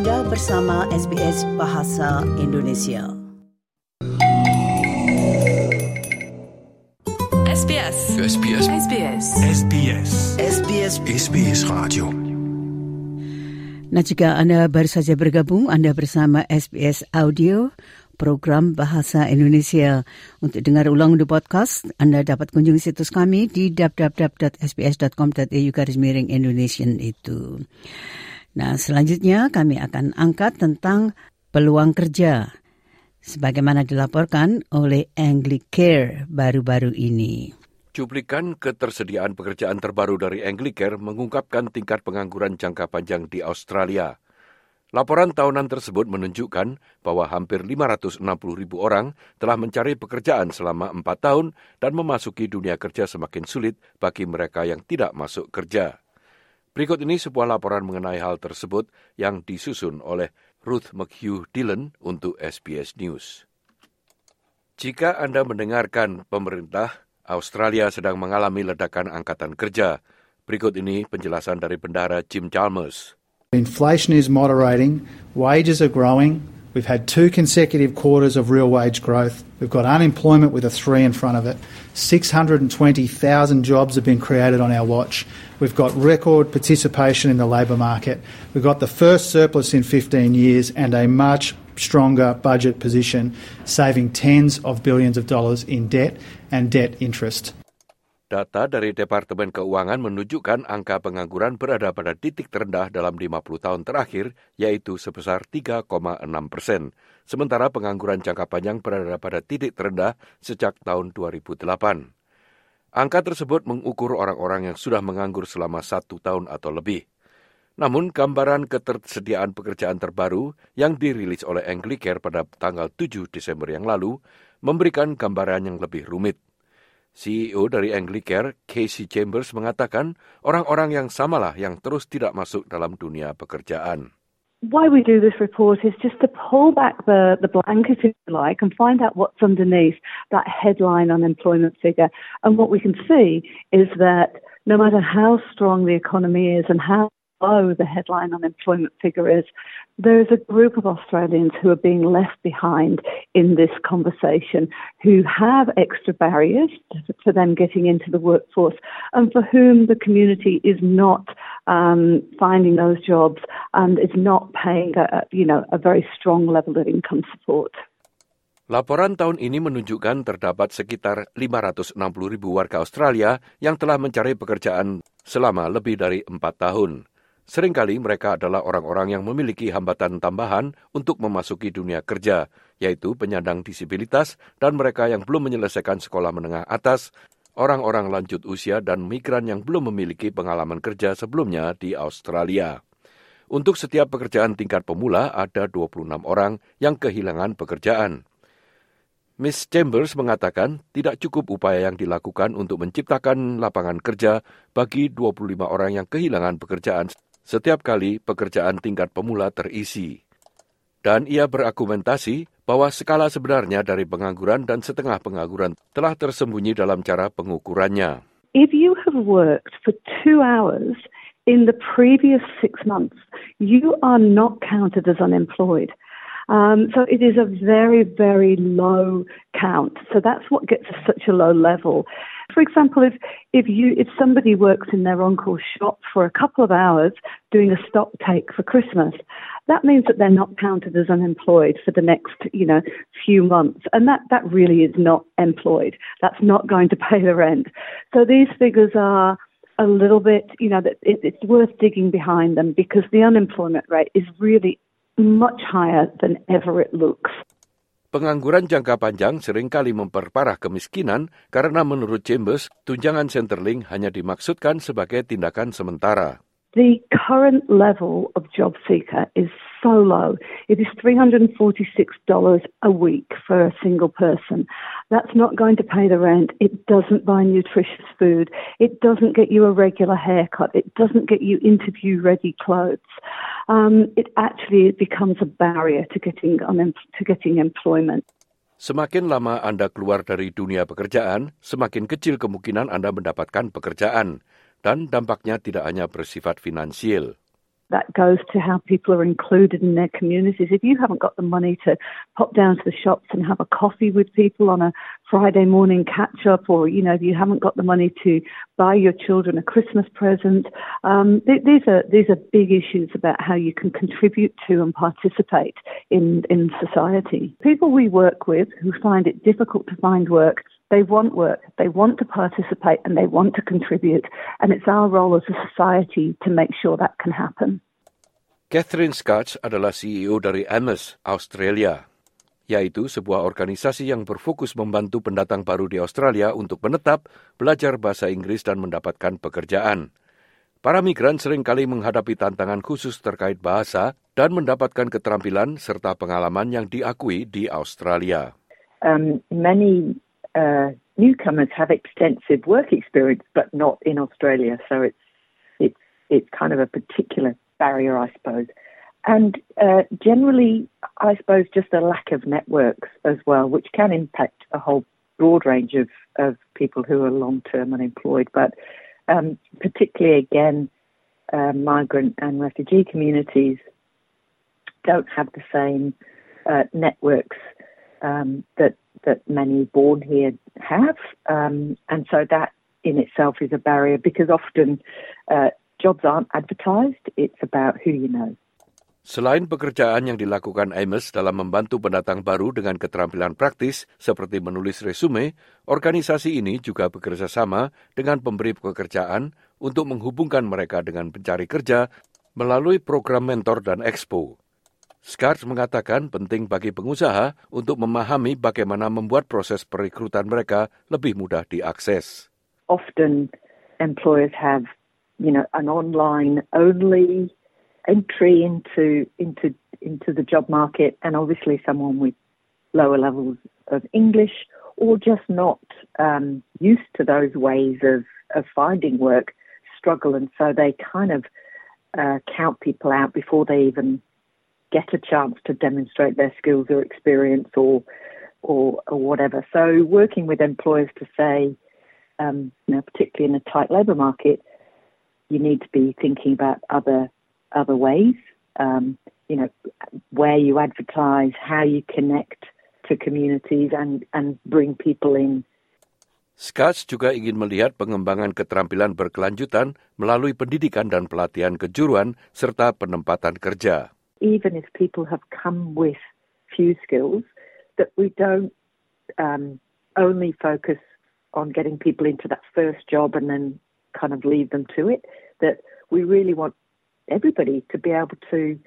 Anda bersama SBS Bahasa Indonesia. SBS. SBS. SBS. SBS. SBS SBS Radio. Nah, jika Anda baru saja bergabung, Anda bersama SBS Audio, program Bahasa Indonesia. Untuk dengar ulang di podcast, Anda dapat kunjungi situs kami di www.sbs.com.au garis miring Indonesian itu. Nah, selanjutnya kami akan angkat tentang peluang kerja sebagaimana dilaporkan oleh Anglicare baru-baru ini. Cuplikan ketersediaan pekerjaan terbaru dari Anglicare mengungkapkan tingkat pengangguran jangka panjang di Australia. Laporan tahunan tersebut menunjukkan bahwa hampir 560 ribu orang telah mencari pekerjaan selama empat tahun dan memasuki dunia kerja semakin sulit bagi mereka yang tidak masuk kerja. Berikut ini sebuah laporan mengenai hal tersebut yang disusun oleh Ruth McHugh Dillon untuk SBS News. Jika Anda mendengarkan pemerintah, Australia sedang mengalami ledakan angkatan kerja. Berikut ini penjelasan dari Bendahara Jim Chalmers. Inflation is moderating, wages are growing. We've had two consecutive quarters of real wage growth. We've got unemployment with a three in front of it. 620,000 jobs have been created on our watch. We've got record participation in the labour market. We've got the first surplus in 15 years and a much stronger budget position, saving tens of billions of dollars in debt and debt interest. Data dari Departemen Keuangan menunjukkan angka pengangguran berada pada titik terendah dalam 50 tahun terakhir, yaitu sebesar 3,6 persen. Sementara pengangguran jangka panjang berada pada titik terendah sejak tahun 2008. Angka tersebut mengukur orang-orang yang sudah menganggur selama satu tahun atau lebih. Namun gambaran ketersediaan pekerjaan terbaru yang dirilis oleh Anglicare pada tanggal 7 Desember yang lalu memberikan gambaran yang lebih rumit. CEO dari Anglicare, Casey Chambers, mengatakan orang-orang yang samalah yang terus tidak masuk dalam dunia pekerjaan. why we do this report is just to pull back the, the blanket, if you like, and find out what's underneath that headline unemployment figure. And what we can see is that no matter how strong the economy is and how low the headline unemployment figure is, there is a group of Australians who are being left behind in this conversation who have extra barriers them getting into the workforce and for whom the community is not um, finding those jobs and is not paying a, you know, a very strong level of income support. Laporan tahun ini menunjukkan terdapat sekitar 560 ribu warga Australia yang telah mencari pekerjaan selama lebih dari empat tahun. Seringkali mereka adalah orang-orang yang memiliki hambatan tambahan untuk memasuki dunia kerja, yaitu penyandang disabilitas dan mereka yang belum menyelesaikan sekolah menengah atas, orang-orang lanjut usia dan migran yang belum memiliki pengalaman kerja sebelumnya di Australia. Untuk setiap pekerjaan tingkat pemula ada 26 orang yang kehilangan pekerjaan. Miss Chambers mengatakan tidak cukup upaya yang dilakukan untuk menciptakan lapangan kerja bagi 25 orang yang kehilangan pekerjaan setiap kali pekerjaan tingkat pemula terisi. Dan ia berakumentasi bahwa skala sebenarnya dari pengangguran dan setengah pengangguran telah tersembunyi dalam cara pengukurannya. If you have worked for two hours in the previous six months, you are not counted as unemployed. Um, so it is a very, very low count. So that's what gets us such a low level. For example, if, if you if somebody works in their uncle's shop for a couple of hours doing a stock take for Christmas, that means that they're not counted as unemployed for the next, you know, few months. And that, that really is not employed. That's not going to pay the rent. So these figures are a little bit, you know, it, it's worth digging behind them because the unemployment rate is really much higher than ever it looks. Pengangguran jangka panjang sering kali memperparah kemiskinan karena menurut Chambers, tunjangan Centerlink hanya dimaksudkan sebagai tindakan sementara. The current level of job seeker is It is $346 a week for a single person. That's not going to pay the rent. It doesn't buy nutritious food. It doesn't get you a regular haircut. It doesn't get you interview ready clothes. Um, it actually becomes a barrier to getting, to getting employment. Semakin lama Anda keluar dari dunia pekerjaan, semakin kecil kemungkinan Anda mendapatkan pekerjaan, dan dampaknya tidak hanya bersifat finansial. That goes to how people are included in their communities. If you haven't got the money to pop down to the shops and have a coffee with people on a Friday morning catch up, or you know, if you haven't got the money to buy your children a Christmas present, um, th- these are these are big issues about how you can contribute to and participate in in society. People we work with who find it difficult to find work they want work, they want to participate, and they want to contribute. And it's our role as a society to make sure that can happen. Catherine Scotch adalah CEO dari AMES, Australia, yaitu sebuah organisasi yang berfokus membantu pendatang baru di Australia untuk menetap, belajar bahasa Inggris, dan mendapatkan pekerjaan. Para migran sering kali menghadapi tantangan khusus terkait bahasa dan mendapatkan keterampilan serta pengalaman yang diakui di Australia. Um, many uh, newcomers have extensive work experience, but not in Australia. So it's it's it's kind of a particular barrier, I suppose. And uh, generally, I suppose just a lack of networks as well, which can impact a whole broad range of, of people who are long term unemployed. But um, particularly, again, uh, migrant and refugee communities don't have the same uh, networks um, that that many born here have, um, and so that in itself is a barrier because often uh, jobs aren't advertised. It's about who you know. Selain pekerjaan yang dilakukan Amos dalam membantu pendatang baru dengan keterampilan praktis seperti menulis resume, organisasi ini juga bekerja sama dengan pemberi pekerjaan untuk menghubungkan mereka dengan pencari kerja melalui program mentor dan expo. Scars mengatakan penting bagi pengusaha untuk memahami bagaimana membuat proses perekrutan mereka lebih mudah diakses. Often employers have, you know, an online only entry into into into the job market and obviously someone with lower levels of English or just not um, used to those ways of, of finding work struggle and so they kind of uh, count people out before they even get a chance to demonstrate their skills or experience or or, or whatever. So working with employers to say, um, you know, particularly in a tight labour market, you need to be thinking about other other ways. Um, you know, where you advertise, how you connect to communities, and and bring people in. Scotch juga ingin melihat pengembangan keterampilan berkelanjutan melalui pendidikan dan pelatihan kejuruan serta penempatan kerja. Even if people have come with few skills, that we don't um, only focus on getting people into that first job and then kind of leave them to it. That we really want everybody to be able to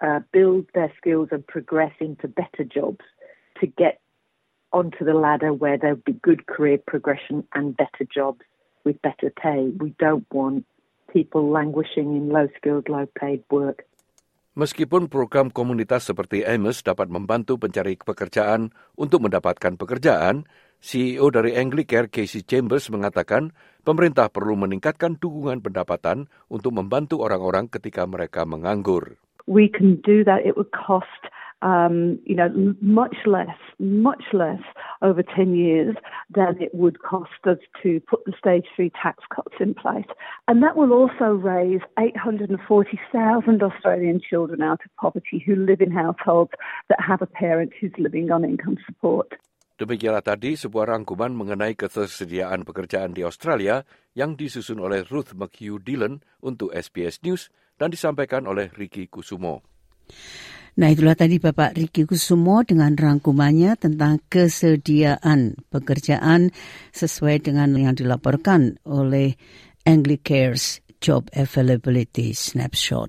uh, build their skills and progress into better jobs to get onto the ladder where there'll be good career progression and better jobs with better pay. We don't want people languishing in low skilled, low paid work. Meskipun program komunitas seperti Amos dapat membantu pencari pekerjaan untuk mendapatkan pekerjaan, CEO dari Anglicare Casey Chambers mengatakan pemerintah perlu meningkatkan dukungan pendapatan untuk membantu orang-orang ketika mereka menganggur. We can do that. It would cost um, you know, much less, much less over 10 years than it would cost us to put the stage three tax cuts in place. And that will also raise 840,000 Australian children out of poverty who live in households that have a parent who's living on income support. Demikianlah tadi sebuah rangkuman mengenai ketersediaan pekerjaan di Australia yang disusun oleh Ruth McHugh Dillon untuk SBS News dan disampaikan oleh Ricky Kusumo. Nah itulah tadi Bapak Riki Kusumo dengan rangkumannya tentang kesediaan pekerjaan sesuai dengan yang dilaporkan oleh Anglicare's Job Availability Snapshot.